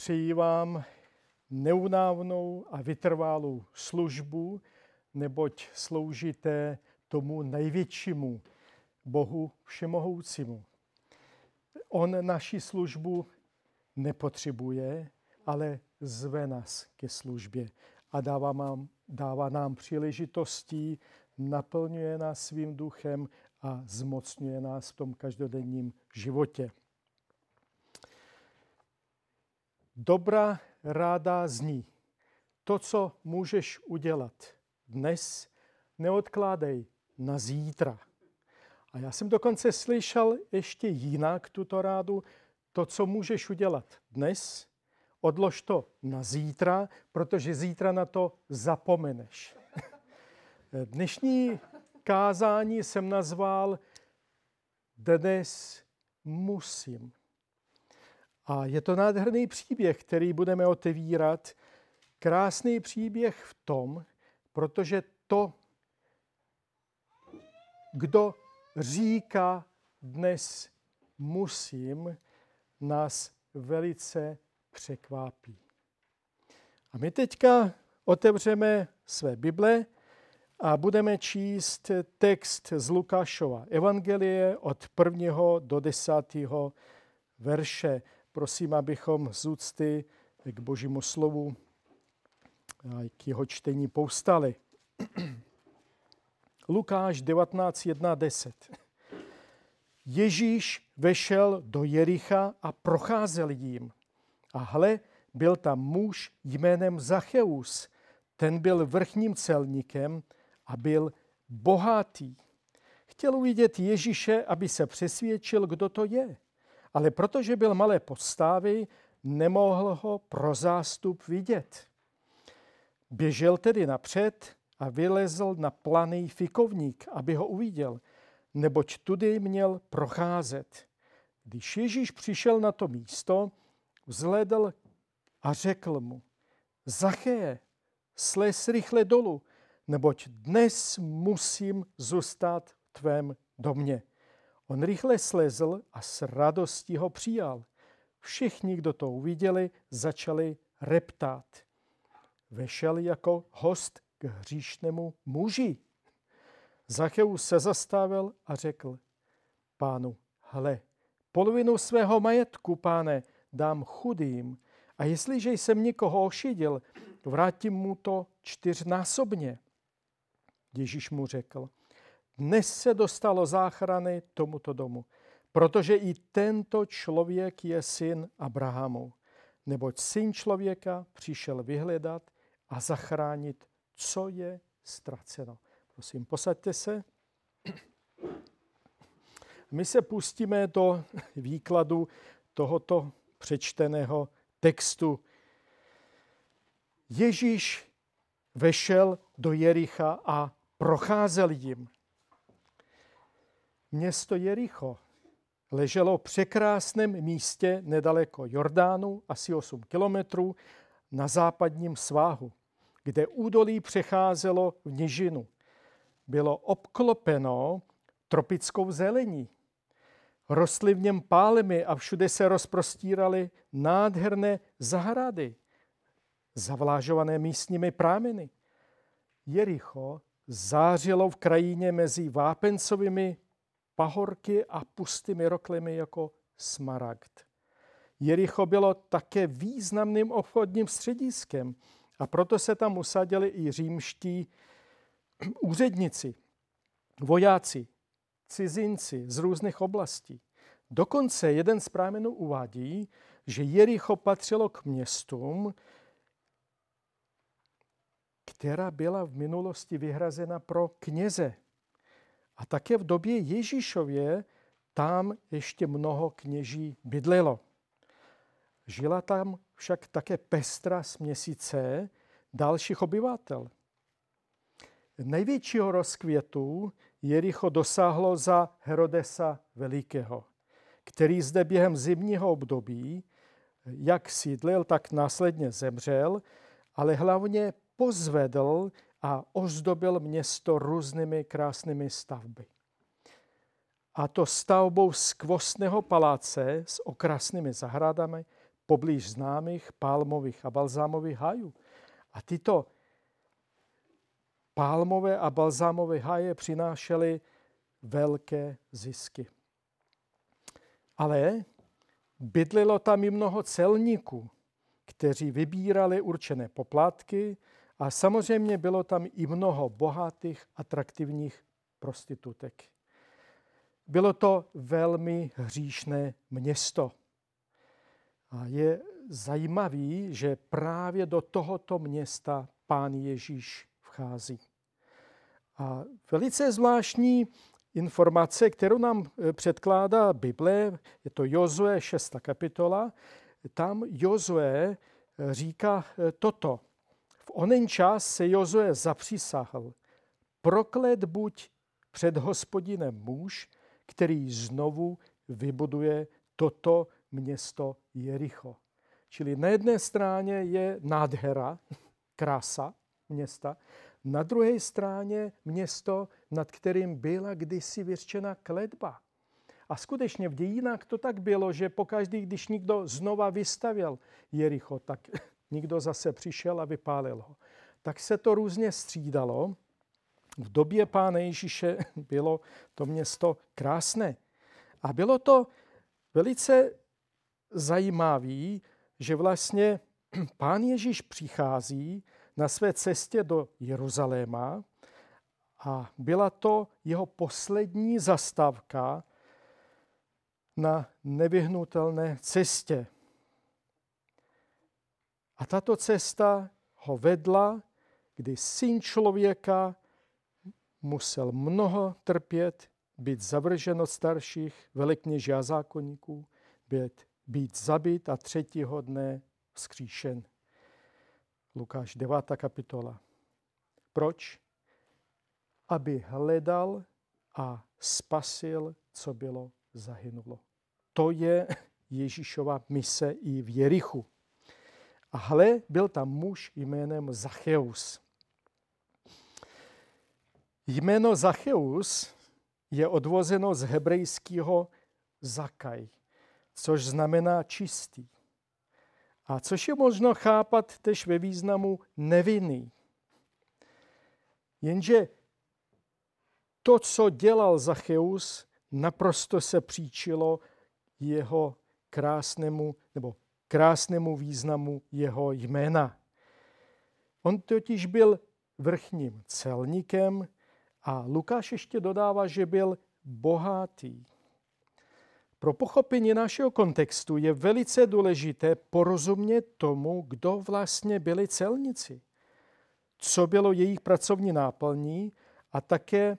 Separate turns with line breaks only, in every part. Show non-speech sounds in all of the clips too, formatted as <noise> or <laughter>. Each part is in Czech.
přeji vám neunávnou a vytrvalou službu, neboť sloužíte tomu největšímu Bohu Všemohoucímu. On naši službu nepotřebuje, ale zve nás ke službě a dává nám, dává nám příležitosti, naplňuje nás svým duchem a zmocňuje nás v tom každodenním životě. Dobrá ráda zní, to, co můžeš udělat dnes, neodkládej na zítra. A já jsem dokonce slyšel ještě jinak tuto rádu, to, co můžeš udělat dnes, odlož to na zítra, protože zítra na to zapomeneš. <laughs> Dnešní kázání jsem nazval Dnes musím. A je to nádherný příběh, který budeme otevírat. Krásný příběh v tom, protože to, kdo říká dnes musím, nás velice překvápí. A my teďka otevřeme své Bible a budeme číst text z Lukášova Evangelie od prvního do desátého verše. Prosím, abychom z úcty k božímu slovu a k jeho čtení poustali. Lukáš 19.1.10. Ježíš vešel do Jericha a procházel jím. A hle, byl tam muž jménem Zacheus. Ten byl vrchním celníkem a byl bohatý. Chtěl uvidět Ježíše, aby se přesvědčil, kdo to je. Ale protože byl malé podstavy, nemohl ho pro zástup vidět. Běžel tedy napřed a vylezl na planý fikovník, aby ho uviděl, neboť tudy měl procházet. Když Ježíš přišel na to místo, vzhledl a řekl mu, Zacheje, slez rychle dolů, neboť dnes musím zůstat v tvém domě. On rychle slezl a s radostí ho přijal. Všichni, kdo to uviděli, začali reptát. Vešel jako host k hříšnému muži. Zacheus se zastavil a řekl, pánu, hle, polovinu svého majetku, páne, dám chudým a jestliže jsem někoho ošidil, vrátím mu to čtyřnásobně. Ježíš mu řekl, dnes se dostalo záchrany tomuto domu, protože i tento člověk je syn Abrahamu, neboť syn člověka přišel vyhledat a zachránit, co je ztraceno. Prosím, posaďte se. My se pustíme do výkladu tohoto přečteného textu. Ježíš vešel do Jericha a procházel jim. Město Jericho leželo v překrásném místě nedaleko Jordánu, asi 8 kilometrů, na západním sváhu, kde údolí přecházelo v nižinu. Bylo obklopeno tropickou zelení. Rostly v něm pálmy a všude se rozprostíraly nádherné zahrady, zavlážované místními prámeny. Jericho zářilo v krajině mezi vápencovými pahorky a pustými roklemi jako smaragd. Jericho bylo také významným obchodním střediskem a proto se tam usadili i římští úředníci, vojáci, cizinci z různých oblastí. Dokonce jeden z prámenů uvádí, že Jericho patřilo k městům, která byla v minulosti vyhrazena pro kněze. A také v době Ježíšově tam ještě mnoho kněží bydlelo. Žila tam však také pestra směsice dalších obyvatel. Největšího rozkvětu Jericho dosáhlo za Herodesa Velikého, který zde během zimního období jak sídlil, tak následně zemřel, ale hlavně pozvedl a ozdobil město různými krásnými stavby. A to stavbou skvostného paláce s okrasnými zahradami, poblíž známých palmových a balzámových hajů. A tyto palmové a balzámové haje přinášely velké zisky. Ale bydlilo tam i mnoho celníků, kteří vybírali určené poplatky a samozřejmě bylo tam i mnoho bohatých, atraktivních prostitutek. Bylo to velmi hříšné město. A je zajímavý, že právě do tohoto města pán Ježíš vchází. A velice zvláštní informace, kterou nám e, předkládá Bible, je to Jozue 6. kapitola, tam Jozue říká e, toto. V onen čas se Jozue zapřísahl. Proklet buď před hospodinem muž, který znovu vybuduje toto město Jericho. Čili na jedné straně je nádhera, <laughs> krása města, na druhé straně město, nad kterým byla kdysi vyřčena kletba. A skutečně v dějinách to tak bylo, že pokaždý, když někdo znova vystavěl Jericho, tak někdo zase přišel a vypálil ho. Tak se to různě střídalo. V době Pána Ježíše bylo to město krásné. A bylo to velice zajímavé, že vlastně <clears throat> Pán Ježíš přichází na své cestě do Jeruzaléma a byla to jeho poslední zastávka na nevyhnutelné cestě. A tato cesta ho vedla, kdy syn člověka musel mnoho trpět, být zavržen od starších velekněží a zákonníků, být, být zabit a třetího dne vzkříšen. Lukáš 9. kapitola. Proč? Aby hledal a spasil, co bylo zahynulo. To je Ježíšova mise i v Jerichu. A hle, byl tam muž jménem Zacheus. Jméno Zacheus je odvozeno z hebrejského zakaj, což znamená čistý. A což je možno chápat tež ve významu nevinný. Jenže to, co dělal Zacheus, naprosto se příčilo jeho krásnému, nebo krásnému významu jeho jména. On totiž byl vrchním celníkem a Lukáš ještě dodává, že byl bohatý. Pro pochopení našeho kontextu je velice důležité porozumět tomu, kdo vlastně byli celníci, co bylo jejich pracovní náplní a také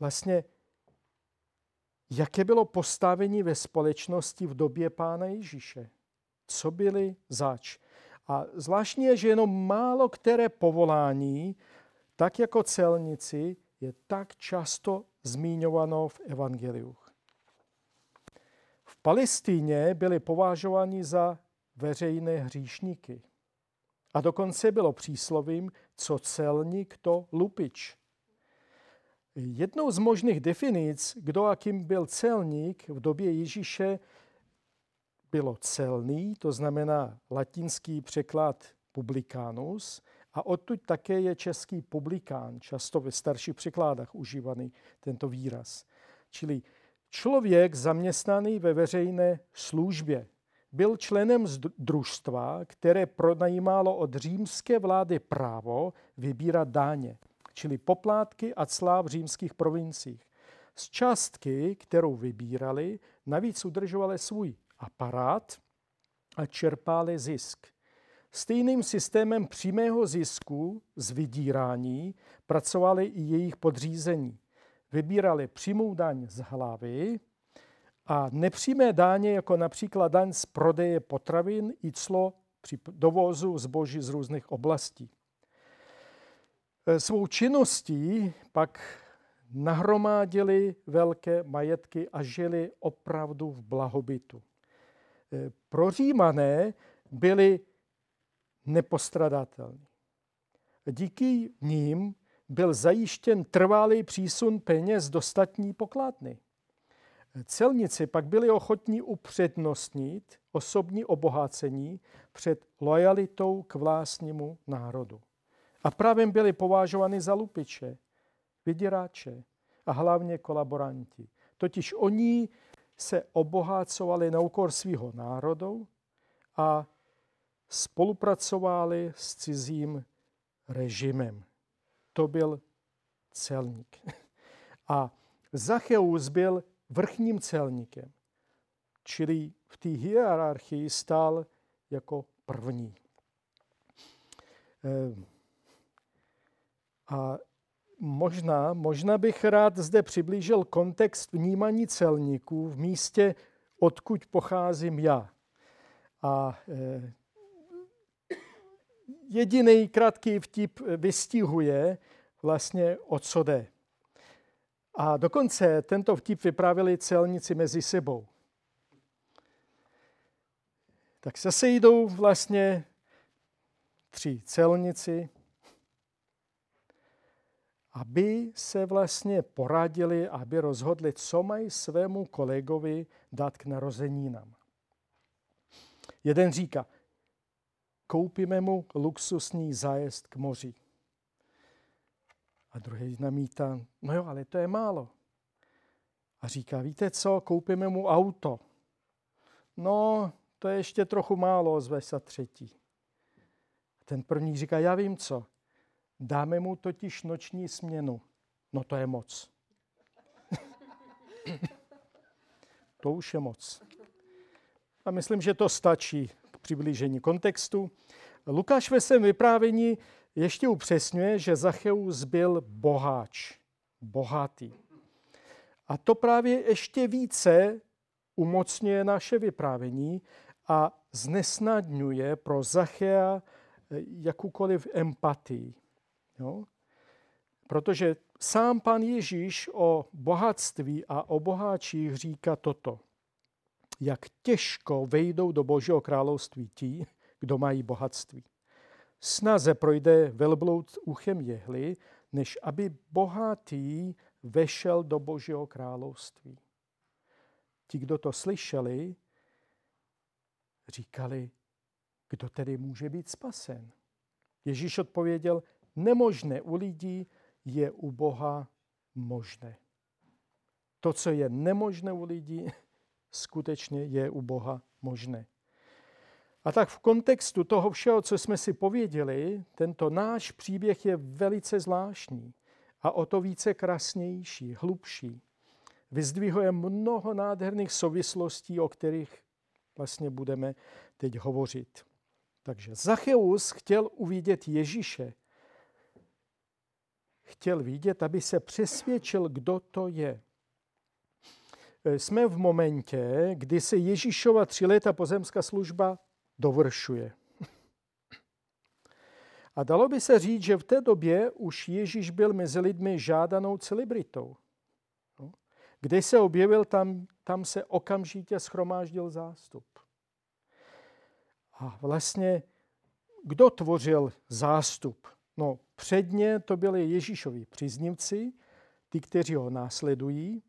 vlastně jaké bylo postavení ve společnosti v době Pána Ježíše. Co byli zač. A zvláštní je, že jenom málo které povolání, tak jako celníci, je tak často zmíňováno v Evangeliu. Palestíně byli považováni za veřejné hříšníky. A dokonce bylo příslovím, co celník, to lupič. Jednou z možných definic, kdo a kým byl celník v době Ježíše, bylo celný, to znamená latinský překlad publicanus, a odtud také je český publikán, často ve starších překládách užívaný tento výraz. Čili Člověk zaměstnaný ve veřejné službě byl členem družstva, které pronajímalo od římské vlády právo vybírat dáně, čili poplátky a clá v římských provinciích. Z částky, kterou vybírali, navíc udržovali svůj aparát a čerpali zisk. Stejným systémem přímého zisku z vydírání pracovali i jejich podřízení vybírali přímou daň z hlavy a nepřímé dáně, jako například daň z prodeje potravin i clo při dovozu zboží z různých oblastí. E, svou činností pak nahromádili velké majetky a žili opravdu v blahobytu. E, pro Římané byli nepostradatelní. Díky ním byl zajištěn trvalý přísun peněz do statní pokladny. Celníci pak byli ochotní upřednostnit osobní obohacení před lojalitou k vlastnímu národu. A právě byli považovány za lupiče, vyděráče a hlavně kolaboranti. Totiž oni se obohacovali na úkor svého národu a spolupracovali s cizím režimem. To byl celník. <laughs> A Zacheus byl vrchním celníkem, čili v té hierarchii stál jako první. Ehm, a možná, možná bych rád zde přiblížil kontext vnímání celníků v místě, odkud pocházím já. A eh, jediný krátký vtip vystihuje vlastně, o co jde. A dokonce tento vtip vyprávěli celníci mezi sebou. Tak se sejdou vlastně tři celníci, aby se vlastně poradili, aby rozhodli, co mají svému kolegovi dát k narozeninám. Jeden říká, koupíme mu luxusní zájezd k moři. A druhý namítá, no jo, ale to je málo. A říká, víte co, koupíme mu auto. No, to je ještě trochu málo, ozve se třetí. Ten první říká, já vím co, dáme mu totiž noční směnu. No to je moc. <laughs> to už je moc. A myslím, že to stačí přiblížení kontextu. Lukáš ve svém vyprávění ještě upřesňuje, že Zacheus byl boháč, bohatý. A to právě ještě více umocňuje naše vyprávění a znesnadňuje pro Zachea eh, jakoukoliv empatii. Jo? Protože sám pan Ježíš o bohatství a o boháčích říká toto. Jak těžko vejdou do Božího království ti, kdo mají bohatství. Snaze projde velbloud uchem jehly, než aby bohatý vešel do Božího království. Ti, kdo to slyšeli, říkali, kdo tedy může být spasen. Ježíš odpověděl, nemožné u lidí je u Boha možné. To, co je nemožné u lidí, <laughs> skutečně je u Boha možné. A tak v kontextu toho všeho, co jsme si pověděli, tento náš příběh je velice zvláštní a o to více krásnější, hlubší. Vyzdvihuje mnoho nádherných souvislostí, o kterých vlastně budeme teď hovořit. Takže Zacheus chtěl uvidět Ježíše. Chtěl vidět, aby se přesvědčil, kdo to je. Jsme v momentě, kdy se Ježíšova tři léta pozemská služba dovršuje. A dalo by se říct, že v té době už Ježíš byl mezi lidmi žádanou celebritou. No. Kde se objevil, tam, tam se okamžitě schromáždil zástup. A vlastně, kdo tvořil zástup? No, předně to byli Ježíšovi příznivci, ty, kteří ho následují,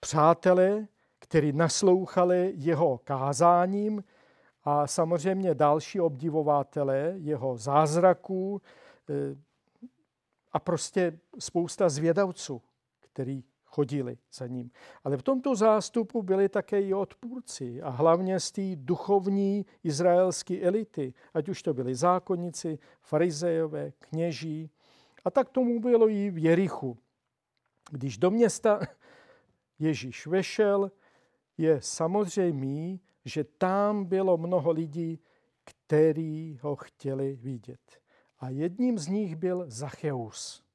přátelé, kteří naslouchali jeho kázáním, a samozřejmě další obdivovatele jeho zázraků eh, a prostě spousta zvědavců, který chodili za ním. Ale v tomto zástupu byli také i odpůrci a hlavně z té duchovní izraelské elity, ať už to byli zákonníci, farizejové, kněží. A tak tomu bylo i v Jerichu. Když do města <laughs> Ježíš vešel, je samozřejmý, že tam bylo mnoho lidí, kteří ho chtěli vidět. A jedním z nich byl Zacheus.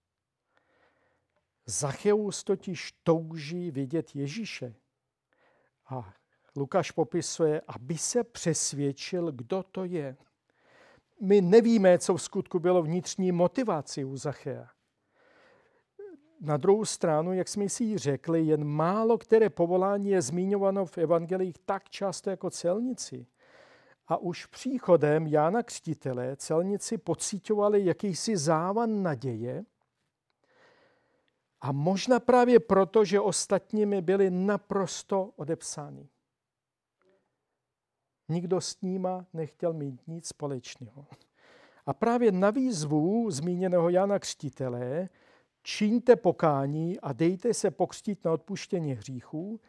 Zacheus totiž touží vidět Ježíše. A Lukáš popisuje, aby se přesvědčil, kdo to je. My nevíme, co v skutku bylo vnitřní motivací u Zachea. Na druhou stranu, jak jsme si řekli, jen málo které povolání je zmiňováno v evangelích tak často jako celníci. A už příchodem Jána Křtitele celníci pocitovali jakýsi závan naděje A možná právě proto, že ostatními byli naprosto odepsáni. Nikdo s nima nechtěl mít nic společného. A právě na výzvu zmíněného Jana Křtitele čiňte pokání a dejte se pokřtít na odpuštění hříchů,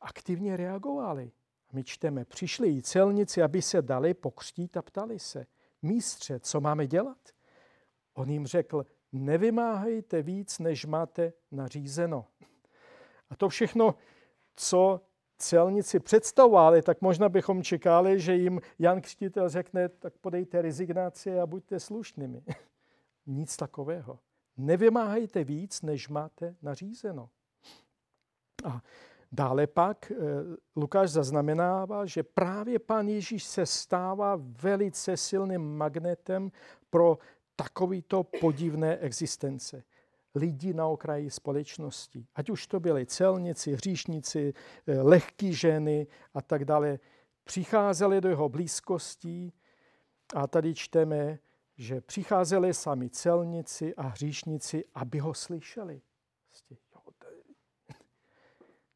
aktivně reagovali. My čteme, přišli i celníci, aby se dali pokřtít a ptali se, místře, co máme dělat? On jim řekl, nevymáhejte víc, než máte nařízeno. A to všechno, co celníci představovali, tak možná bychom čekali, že jim Jan Křtitel řekne, tak podejte rezignaci a buďte slušnými. <laughs> Nic takového. Nevymáhejte víc, než máte nařízeno. A dále pak eh, Lukáš zaznamenává, že právě pan Ježíš se stává velice silným magnetem pro takovýto podivné existence lidí na okraji společnosti. Ať už to byli celníci, hříšníci, eh, lehký ženy a tak dále. Přicházeli do jeho blízkosti a tady čteme, že přicházeli sami celníci a hříšníci, aby ho slyšeli.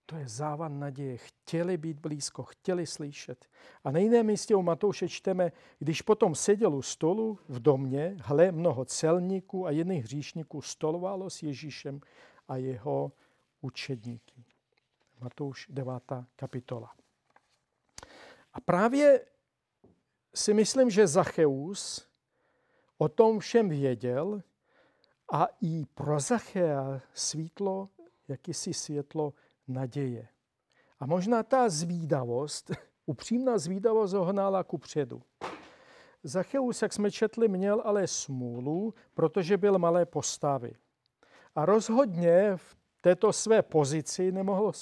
To je závan naděje. Chtěli být blízko, chtěli slyšet. A na jiném místě u Matouše čteme, když potom seděl u stolu v domě, hle, mnoho celníků a jiných hříšníků stolovalo s Ježíšem a jeho učedníky. Matouš 9. kapitola. A právě si myslím, že Zacheus o tom všem věděl a i pro Zachea svítlo, jakýsi světlo naděje. A možná ta zvídavost, <laughs> upřímná zvídavost ho hnala ku předu. Zacheus, jak jsme četli, měl ale smůlu, protože byl malé postavy. A rozhodně v této své pozici nemohl,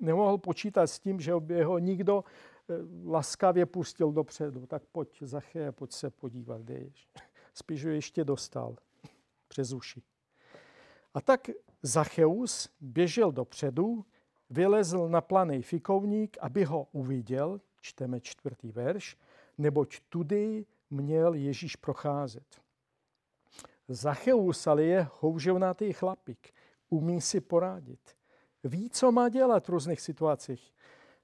nemohl počítat s tím, že by ho nikdo eh, laskavě pustil dopředu. Tak pojď, Zaché, pojď se podívat, kde ješ. <laughs> Spíš ho ještě dostal přes uši. A tak Zacheus běžel dopředu vylezl na planý fikovník, aby ho uviděl, čteme čtvrtý verš, neboť tudy měl Ježíš procházet. Zacheus ale je houževnatý chlapík, umí si poradit. Ví, co má dělat v různých situacích.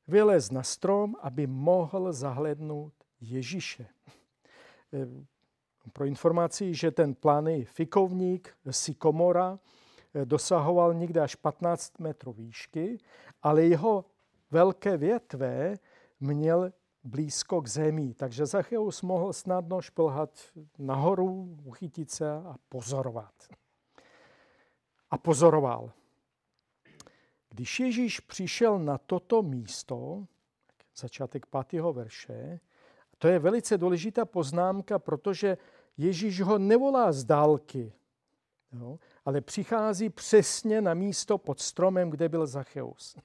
Vylez na strom, aby mohl zahlednout Ježíše. Pro informaci, že ten planý fikovník, sykomora, Eh, dosahoval někde až 15 metrů výšky, ale jeho velké větve měl blízko k zemi, takže Zacheus mohl snadno šplhat nahoru, uchytit se a pozorovat. A pozoroval. Když Ježíš přišel na toto místo, začátek 5. verše, to je velice důležitá poznámka, protože Ježíš ho nevolá z dálky, jo, ale přichází přesně na místo pod stromem, kde byl Zacheus.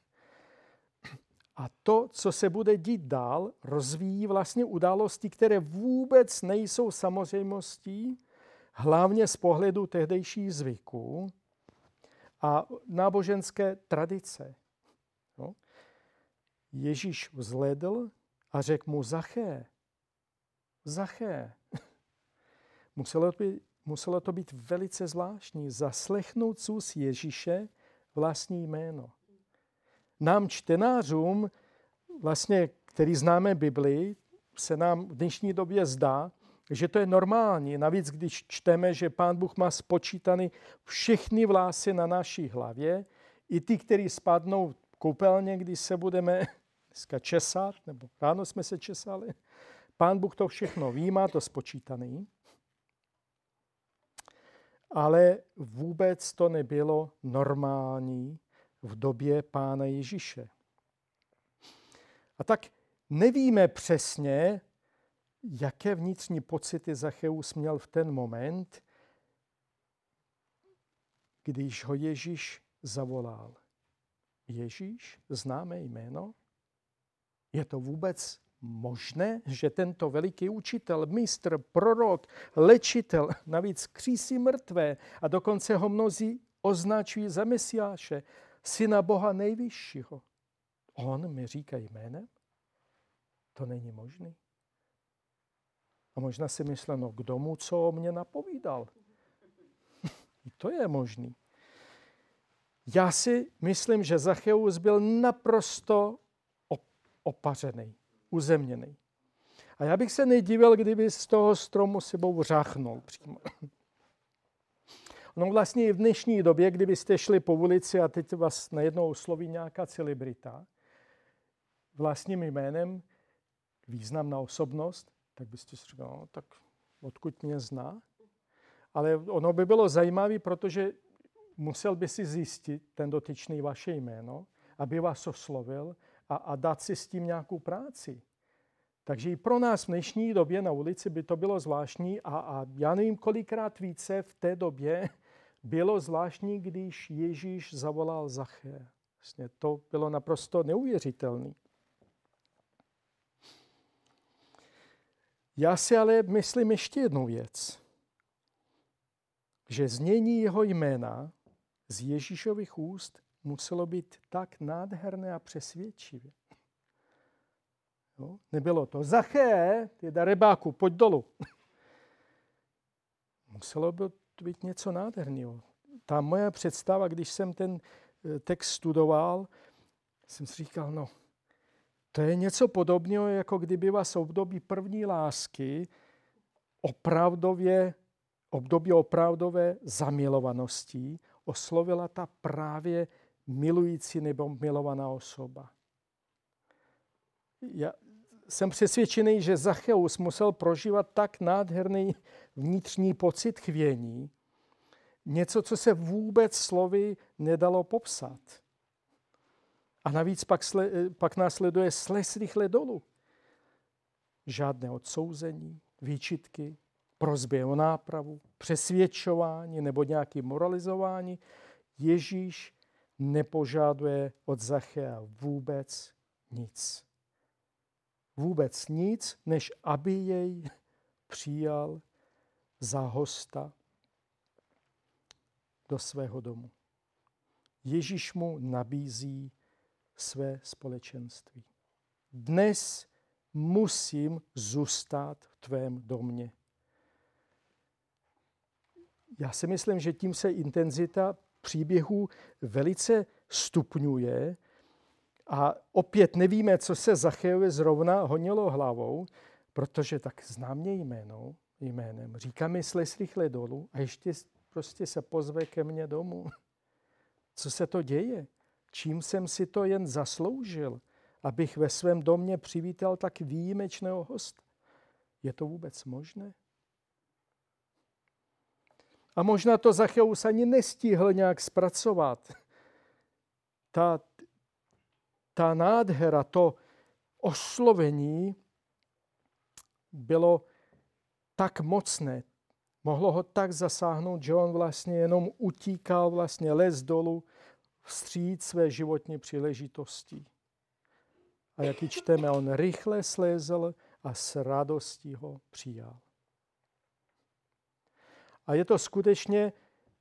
A to, co se bude dít dál, rozvíjí vlastně události, které vůbec nejsou samozřejmostí, hlavně z pohledu tehdejších zvyků a náboženské tradice. No. Ježíš vzledl a řekl mu Zaché, Zaché. <laughs> Muselo by muselo to být velice zvláštní, zaslechnout z Ježíše vlastní jméno. Nám čtenářům, vlastně, který známe Bibli, se nám v dnešní době zdá, že to je normální. Navíc, když čteme, že Pán Bůh má spočítaný všechny vlásy na naší hlavě, i ty, které spadnou v koupelně, když se budeme <laughs> dneska česat, nebo ráno jsme se česali. Pán Bůh to všechno ví, má to spočítaný ale vůbec to nebylo normální v době Pána Ježíše. A tak nevíme přesně, jaké vnitřní pocity Zacheus měl v ten moment, když ho Ježíš zavolal. Ježíš, známe jméno? Je to vůbec možné, že tento veliký učitel, mistr, prorok, lečitel, navíc křísí mrtvé a dokonce ho mnozí označují za mesiáše, syna Boha nejvyššího. On mi říká jménem? To není možné. A možná si myslel, no kdo mu co o mě napovídal? <laughs> I to je možný. Já si myslím, že Zacheus byl naprosto opařený, uzemněný. A já bych se nedivil, kdyby z toho stromu sebou řáchnul přímo. No vlastně i v dnešní době, kdybyste šli po ulici a teď vás najednou osloví nějaká celebrita vlastním jménem, významná osobnost, tak byste si říkal, no, tak odkud mě zná? Ale ono by bylo zajímavé, protože musel by si zjistit ten dotyčný vaše jméno, aby vás oslovil a, a dát si s tím nějakou práci. Takže i pro nás v dnešní době na ulici by to bylo zvláštní a, a já nevím, kolikrát více v té době bylo zvláštní, když Ježíš zavolal Zaché. Vlastně to bylo naprosto neuvěřitelné. Já si ale myslím ještě jednu věc, že znění jeho jména z Ježíšových úst muselo být tak nádherné a přesvědčivé. Jo? Nebylo to, Zaché, ty darebáku, pojď dolů. <laughs> Muselo být něco nádherného. Ta moje představa, když jsem ten eh, text studoval, jsem si říkal, no, to je něco podobného, jako kdyby vás období první lásky opravdově, období opravdové zamilovanosti oslovila ta právě milující nebo milovaná osoba. Já jsem přesvědčený, že Zacheus musel prožívat tak nádherný vnitřní pocit chvění, něco, co se vůbec slovy nedalo popsat. A navíc pak, sle, pak následuje sles rychle dolů. Žádné odsouzení, výčitky, prozby o nápravu, přesvědčování nebo nějaké moralizování. Ježíš nepožáduje od Zachea vůbec nic. Vůbec nic, než aby jej přijal za hosta do svého domu. Ježíš mu nabízí své společenství. Dnes musím zůstat v tvém domě. Já si myslím, že tím se intenzita příběhu velice stupňuje a opět nevíme, co se Zachejovi zrovna honilo hlavou, protože tak znám mě jméno, jménem. Říká mi, sles rychle dolů a ještě prostě se pozve ke mně domů. <laughs> Co se to děje? Čím jsem si to jen zasloužil, abych ve svém domě přivítal tak výjimečného hosta? Je to vůbec možné? A možná to Zacheus ani nestihl nějak zpracovat. Ta, ta nádhera, to oslovení bylo tak mocné, mohlo ho tak zasáhnout, že on vlastně jenom utíkal, vlastně les dolů, vstříc své životní příležitosti. A jak ji čteme, on rychle slézl a s radostí ho přijal. A je to skutečně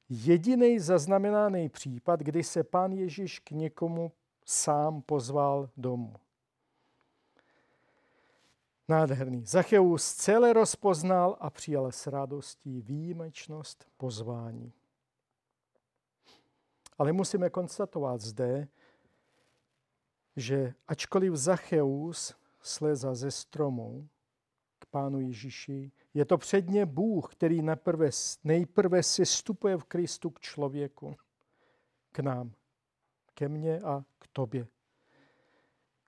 jediný zaznamenaný případ, kdy se pán Ježíš k někomu sám pozval domů. Nádherný. Zacheus celé rozpoznal a přijal s radostí výjimečnost pozvání. Ale musíme konstatovat zde, že ačkoliv Zacheus sleza ze stromu pánu Ježíši, je to předně Bůh, který nejprve, nejprve si stupuje v Kristu k člověku, k nám, ke mně a k tobě.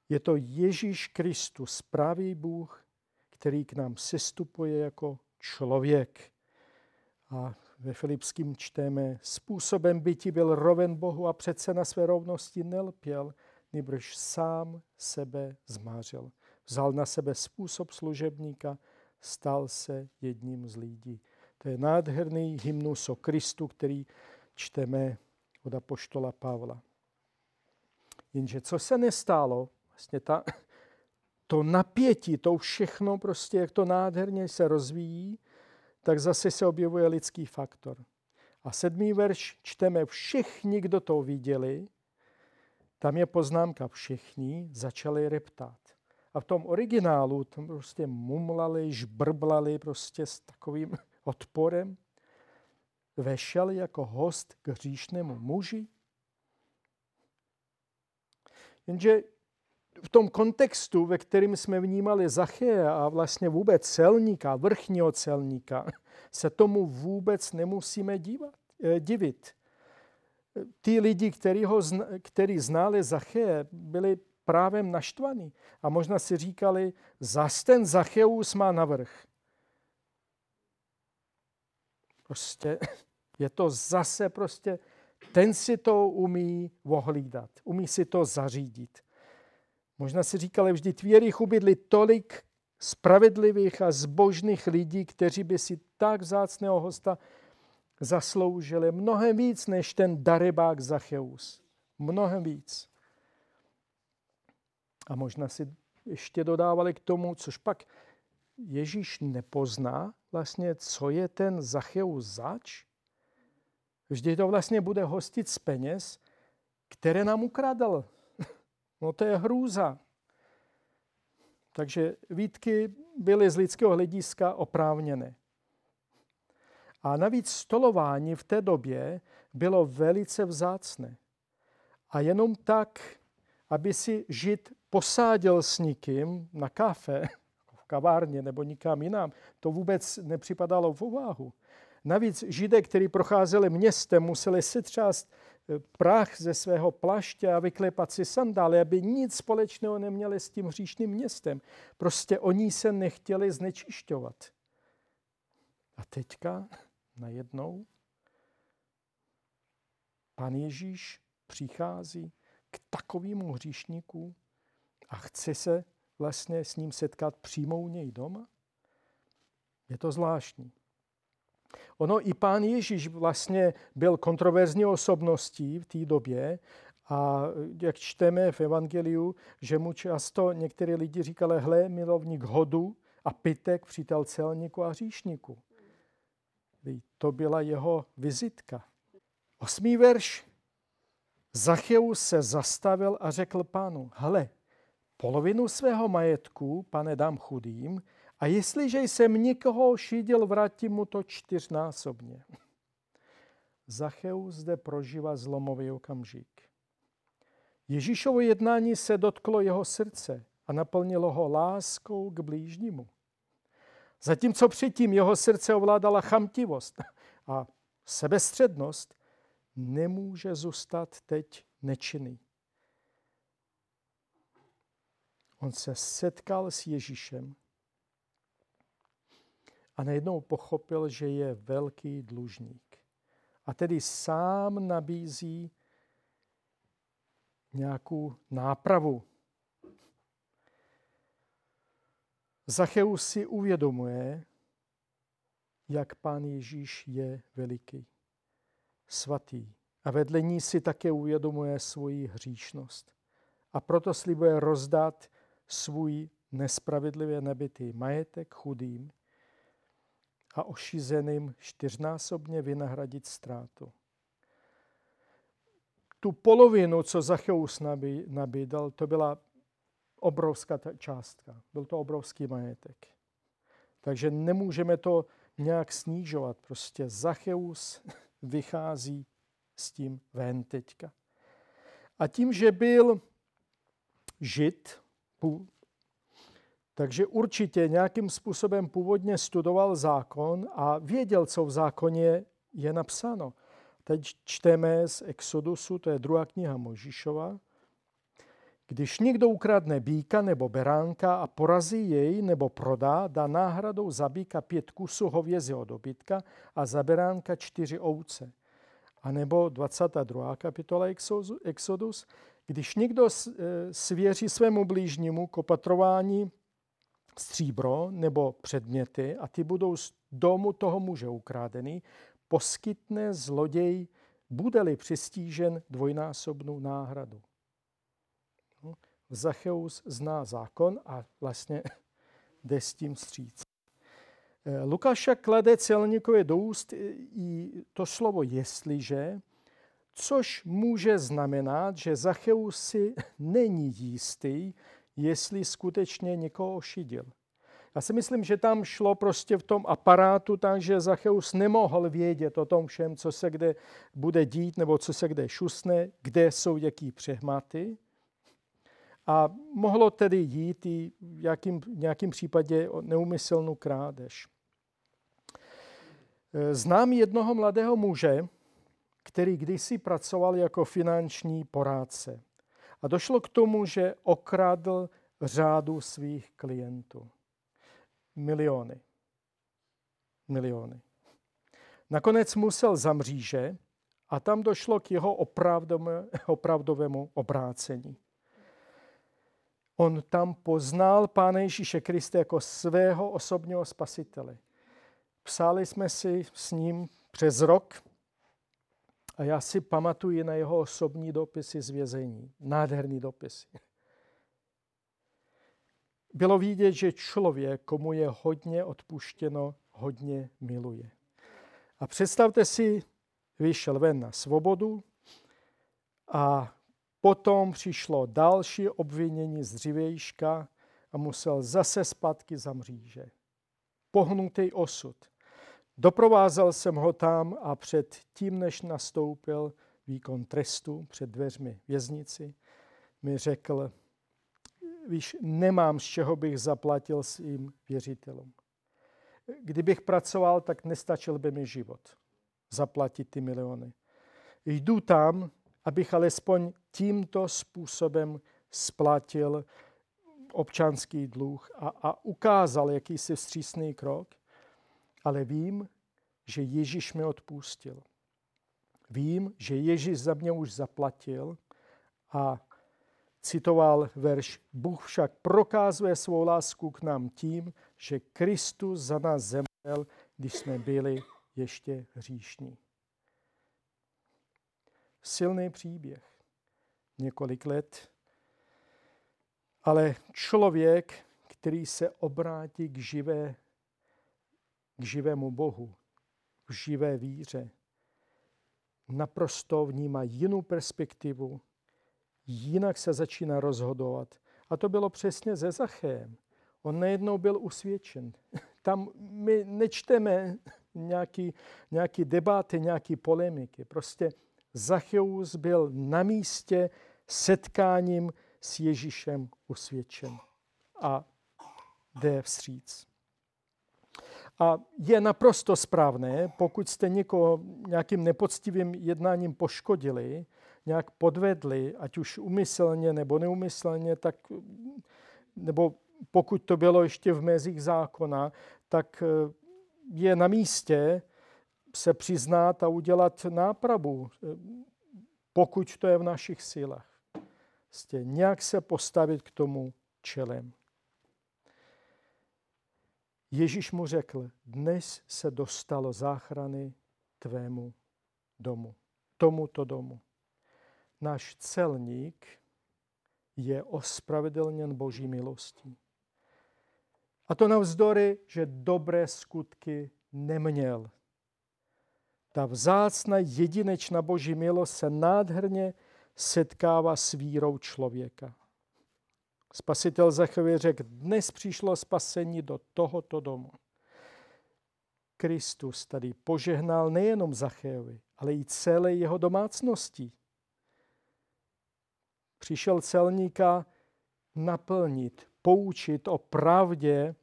Je to Ježíš Kristus, pravý Bůh, který k nám sestupuje jako člověk. A ve Filipským čteme, způsobem bytí byl roven Bohu a přece na své rovnosti nelpěl, nebož sám sebe zmářil. Vzal na sebe způsob služebníka, stal se jedním z lidí. To je nádherný hymnus o Kristu, který čteme od apoštola Pavla. Jenže co se nestálo, vlastně ta, to napětí, to všechno prostě, jak to nádherně se rozvíjí, tak zase se objevuje lidský faktor. A sedmý verš čteme, všichni, kdo to viděli, tam je poznámka, všichni začali reptat. A v tom originálu tam prostě mumlali, žbrblali prostě s takovým <laughs> odporem. Vešel jako host k hříšnému muži Jenže v tom kontextu, ve kterém jsme vnímali Zachéa a vlastně vůbec celníka, vrchního celníka, <laughs> se tomu vůbec nemusíme dívat, eh, divit. Ty lidi, který, ho, který znali Zaché, byli právě naštvaní. A možná si říkali, zas ten Zacheus má navrh. Prostě <laughs> je to zase prostě, ten si to umí ohlídat, umí si to zařídit. Možná si říkali, vždy v Jerichu bydli tolik spravedlivých a zbožných lidí, kteří by si tak vzácného hosta zasloužili mnohem víc než ten darebák Zacheus. Mnohem víc. A možná si ještě dodávali k tomu, což pak Ježíš nepozná vlastně, co je ten Zacheus zač. Vždy to vlastně bude hostit z peněz, které nám ukradl. <laughs> No to je hrůza. Takže výtky byly z lidského hlediska oprávněné. A navíc stolování v té době bylo velice vzácné. A jenom tak, aby si žid posádil s nikým na kafe, v kavárně nebo nikam jinam, to vůbec nepřipadalo v úvahu. Navíc židé, kteří procházeli městem, museli setřást eh, prach ze svého plaště a vyklepat si sandály, aby nic společného neměli s tím hříšným městem. Prostě oni se nechtěli znečišťovat. A teďka najednou pan Ježíš přichází k takovému hříšníku a chce se vlastně s ním setkat přímo u něj doma? Je to zvláštní. Ono i pán Ježíš vlastně byl kontroverzní osobností v té době a jak čteme v Evangeliu, že mu často některé lidi říkali, hle, milovník hodu a pitek, přítel celníku a hříšníku. To byla jeho vizitka. Osmý verš. Zacheus se zastavil a řekl pánu, hle, polovinu svého majetku, pane, dám chudým, a jestliže jsem někoho šídil, vrátím mu to čtyřnásobně. Zacheus zde prožívá zlomový okamžik. Ježíšovo jednání se dotklo jeho srdce a naplnilo ho láskou k blížnímu. Zatímco předtím jeho srdce ovládala chamtivost a sebestřednost, nemůže zůstat teď nečinný. On se setkal s Ježíšem a najednou pochopil, že je velký dlužník. A tedy sám nabízí nějakou nápravu. Zacheus si uvědomuje, jak pán Ježíš je veliký, svatý. A vedle ní si také uvědomuje svoji hříšnost. A proto slibuje rozdat svůj nespravedlivě nebytý majetek chudým a ošizeným čtyřnásobně vynahradit ztrátu. Tu polovinu, co Zacheus nabídal, to byla obrovská částka. Byl to obrovský majetek. Takže nemůžeme to nějak snižovat. Prostě Zacheus <laughs> vychází s tím ven teďka. A tím, že byl žid, takže určitě nějakým způsobem původně studoval zákon a věděl, co v zákoně je napsáno. Teď čteme z Exodusu, to je druhá kniha Možíšova. Když někdo ukradne býka nebo beránka a porazí jej nebo prodá, dá náhradou za býka pět kusů hovězího dobytka a za beránka čtyři ovce. A nebo 22. kapitola Exodus, když někdo e, svěří svému blížnímu k opatrování stříbro nebo předměty a ty budou z domu toho muže ukrádený, poskytne zloděj, bude-li přistížen dvojnásobnou náhradu. Zacheus zná zákon a vlastně <laughs> jde s tím stříc. Eh, Lukáša klade celníkovi do úst i to slovo jestliže, což může znamenat, že Zacheus si <laughs> není jistý, jestli skutečně někoho ošidil. Já si myslím, že tam šlo prostě v tom aparátu, takže Zacheus nemohl vědět o tom všem, co se kde bude dít, nebo co se kde šusne, kde jsou jaký přehmaty. A mohlo tedy jít i v jakým, nějakým případě o neumyslnou krádež. E, znám jednoho mladého muže, který kdysi pracoval jako finanční porádce. A došlo k tomu, že okradl řádu svých klientů. Miliony. Miliony. Nakonec musel za mříže a tam došlo k jeho opravdovému obrácení. On tam poznal Pána Ježíše Krista jako svého osobního spasitele. Psali jsme si s ním přes rok a já si pamatuji na jeho osobní dopisy z vězení. Nádherný dopisy. Bylo vidět, že člověk, komu je hodně odpuštěno, hodně miluje. A představte si, vyšel ven na svobodu a potom přišlo další obvinění z dřívejška a musel zase zpátky za mříže. Pohnutý osud. Doprovázel jsem ho tam a před tím, než nastoupil výkon trestu před dveřmi věznici, mi řekl, víš, nemám z čeho bych zaplatil svým věřitelům. Kdybych pracoval, tak nestačil by mi život zaplatit ty miliony. Jdu tam, abych alespoň tímto způsobem splatil občanský dluh a, a ukázal jakýsi vstřícný krok, ale vím, že Ježíš mi odpustil. Vím, že Ježíš za mě už zaplatil a citoval verš Bůh však prokázuje svou lásku k nám tím, že Kristus za nás zemřel, když jsme byli ještě hříšní. Silný příběh. Několik let. Ale člověk, který se obrátí k, živé, k živému Bohu, k živé víře, naprosto vnímá jinou perspektivu, jinak se začíná rozhodovat. A to bylo přesně ze Zachem. On nejednou byl usvědčen. <laughs> Tam my nečteme nějaký, nějaký debaty, nějaký polemiky. Prostě Zacheus byl na místě setkáním s Ježíšem usvědčen a jde vstříc. A je naprosto správné, pokud jste někoho nějakým nepoctivým jednáním poškodili, nějak podvedli, ať už umyslně nebo neumyslně, tak, nebo pokud to bylo ještě v mezích zákona, tak eh, je na místě se přiznat a udělat nápravu, eh, pokud to je v našich silách. Prostě nějak se postavit k tomu čelem. Ježíš mu řekl, dnes se dostalo záchrany tvému domu, tomuto domu. Náš celník je ospravedlněn Boží milostí. A to navzdory, že dobré skutky neměl. Ta vzácná jedinečná Boží milost se nádherně setkává s vírou člověka. Spasitel Zachově řekl, dnes přišlo spasení do tohoto domu. Kristus tady požehnal nejenom Zachéovi, ale i celé jeho domácnosti. Přišel celníka naplnit, poučit o pravdě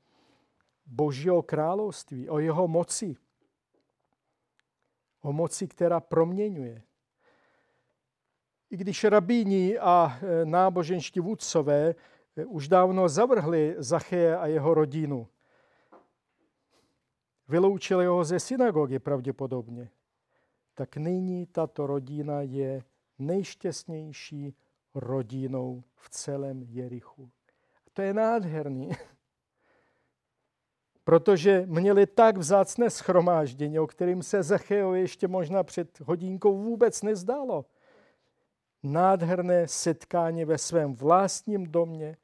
Božího království, o jeho moci. O moci, která proměňuje. I když rabíni a e, náboženští vůdcové e, už dávno zavrhli Zacheje a jeho rodinu, vyloučili ho ze synagogy pravděpodobně, tak nyní tato rodina je nejšťastnější rodinou v celém Jerichu. To je nádherný, <laughs> protože měli tak vzácné schromáždění, o kterým se Zachejovi ještě možná před hodinkou vůbec nezdálo. Nádherné setkání ve svém vlastním domě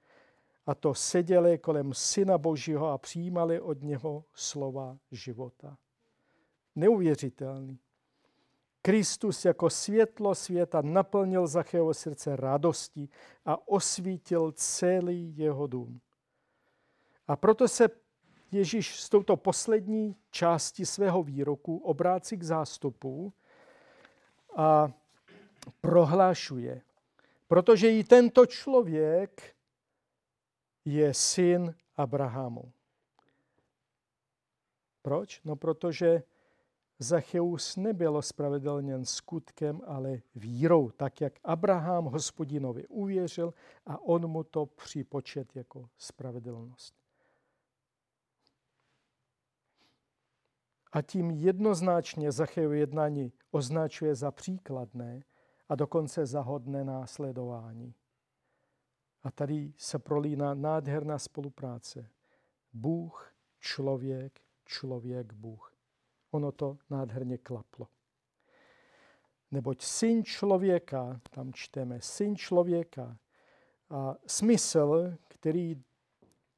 a to seděli kolem Syna Božího a přijímali od něho slova života. Neuvěřitelný. Kristus jako světlo světa naplnil Zacheovo srdce radostí a osvítil celý jeho dům. A proto se Ježíš s touto poslední části svého výroku obrácí k zástupu a prohlašuje, Protože i tento člověk je syn Abrahamu. Proč? No protože Zacheus nebyl spravedlněn skutkem, ale vírou, tak jak Abraham hospodinovi uvěřil a on mu to připočet jako spravedlnost. A tím jednoznačně Zachejovo jednání označuje za příkladné a dokonce za hodné následování. A tady se prolíná nádherná spolupráce. Bůh, člověk, člověk, Bůh. Ono to nádherně klaplo. Neboť syn člověka, tam čteme, syn člověka, a smysl, který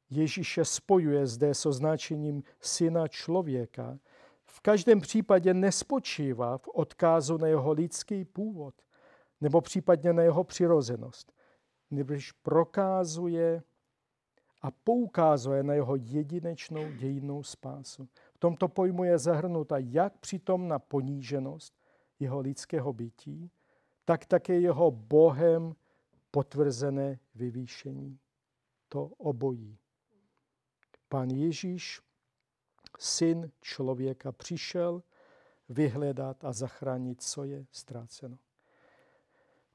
Ježíše spojuje zde s označením syna člověka, v každém případě nespočívá v odkázu na jeho lidský původ nebo případně na jeho přirozenost, nebož prokázuje a poukázuje na jeho jedinečnou dějinnou spásu. V tomto pojmu je zahrnuta jak přitom na poníženost jeho lidského bytí, tak také jeho Bohem potvrzené vyvýšení. To obojí. Pán Ježíš, syn člověka, přišel vyhledat a zachránit, co je ztráceno.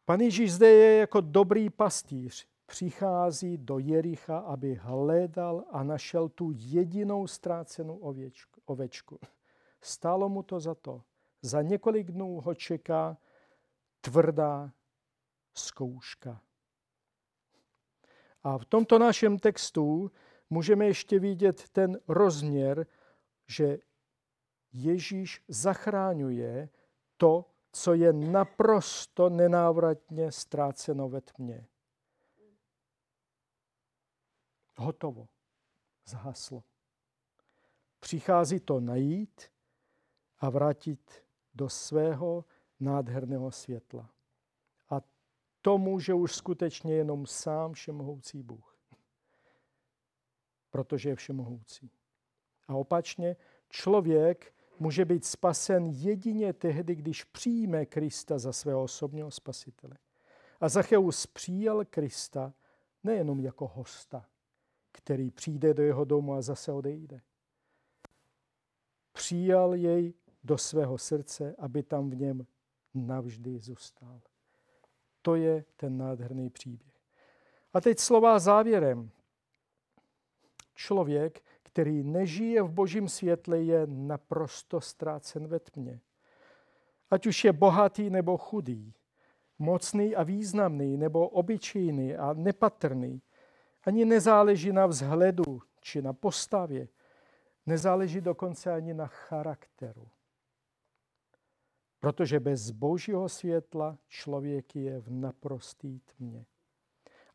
Pan Ježíš zde je jako dobrý pastýř. Přichází do Jericha, aby hledal a našel tu jedinou ztrácenou ovečku. Stálo mu to za to. Za několik dnů ho čeká tvrdá zkouška. A v tomto našem textu můžeme ještě vidět ten rozměr, že Ježíš zachráňuje to, co je naprosto nenávratně ztráceno ve tmě. Hotovo. Zhaslo. Přichází to najít a vrátit do svého nádherného světla. A to může už skutečně jenom sám všemohoucí Bůh. Protože je všemohoucí. A opačně, člověk může být spasen jedině tehdy, když přijme Krista za svého osobního spasitele. A Zacheus přijal Krista nejenom jako hosta, který přijde do jeho domu a zase odejde. Přijal jej do svého srdce, aby tam v něm navždy zůstal. To je ten nádherný příběh. A teď slova závěrem. Člověk, který nežije v božím světle, je naprosto ztrácen ve tmě. Ať už je bohatý nebo chudý, mocný a významný nebo obyčejný a nepatrný, ani nezáleží na vzhledu či na postavě, nezáleží dokonce ani na charakteru. Protože bez božího světla člověk je v naprostý tmě.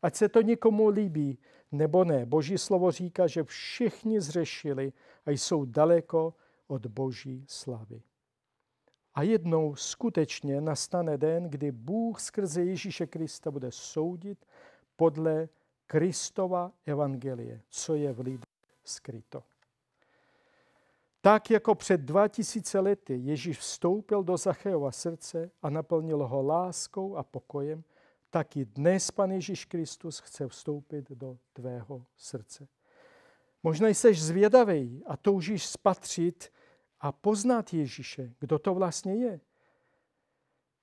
Ať se to někomu líbí nebo ne, boží slovo říká, že všichni zřešili a jsou daleko od boží slavy. A jednou skutečně nastane den, kdy Bůh skrze Ježíše Krista bude soudit podle Kristova evangelie, co je v lidech skryto. Tak jako před 2000 lety Ježíš vstoupil do Zacheova srdce a naplnil ho láskou a pokojem, tak i dnes Pan Ježíš Kristus chce vstoupit do tvého srdce. Možná jsi zvědavý a toužíš spatřit a poznat Ježíše, kdo to vlastně je.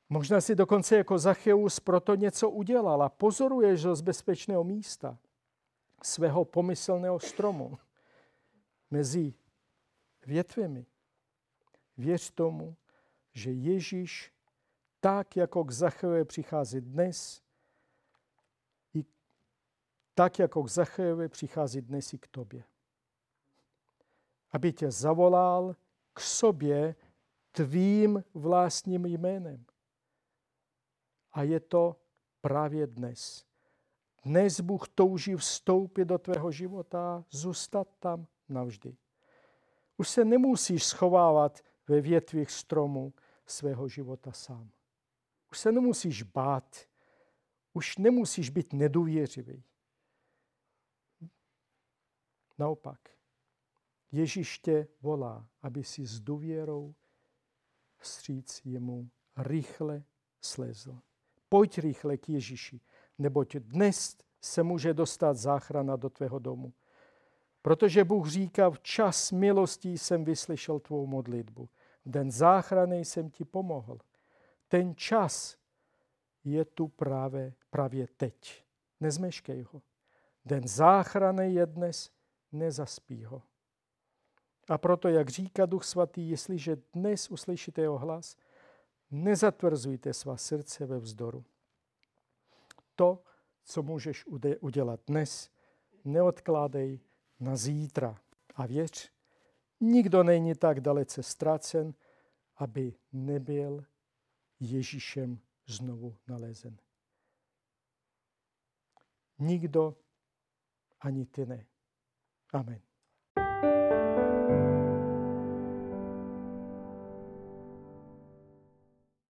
Možná si dokonce jako Zacheus proto něco udělal a pozoruješ ho z bezpečného místa, svého pomyslného stromu, mezi větvemi. Věř tomu, že Ježíš tak, jako k Zachejovi přichází dnes, i tak, jako k Zachejovi přichází dnes i k tobě. Aby tě zavolal k sobě tvým vlastním jménem. A je to právě dnes. Dnes Bůh touží vstoupit do tvého života, zůstat tam navždy. Už se nemusíš schovávat ve větvích stromu svého života sám. Už se nemusíš bát. Už nemusíš být nedůvěřivý. Naopak, Ježíš tě volá, aby si s důvěrou vstříc jemu rychle slezl. Pojď rychle k Ježíši. neboť dnes se může dostat záchrana do tvého domu. Protože Bůh říká, v čas milostí jsem vyslyšel tvou modlitbu. V den záchrany jsem ti pomohl. Ten čas je tu právě, právě teď. Nezmeškej ho. Den záchrany je dnes, nezaspí ho. A proto, jak říká Duch Svatý, jestliže dnes uslyšíte jeho hlas, nezatvrzujte svá srdce ve vzdoru. To, co můžeš udělat dnes, neodkládej na zítra. A věř, nikdo není tak dalece ztracen, aby nebyl Ježíšem znovu nalezen. Nikdo ani ty ne. Amen.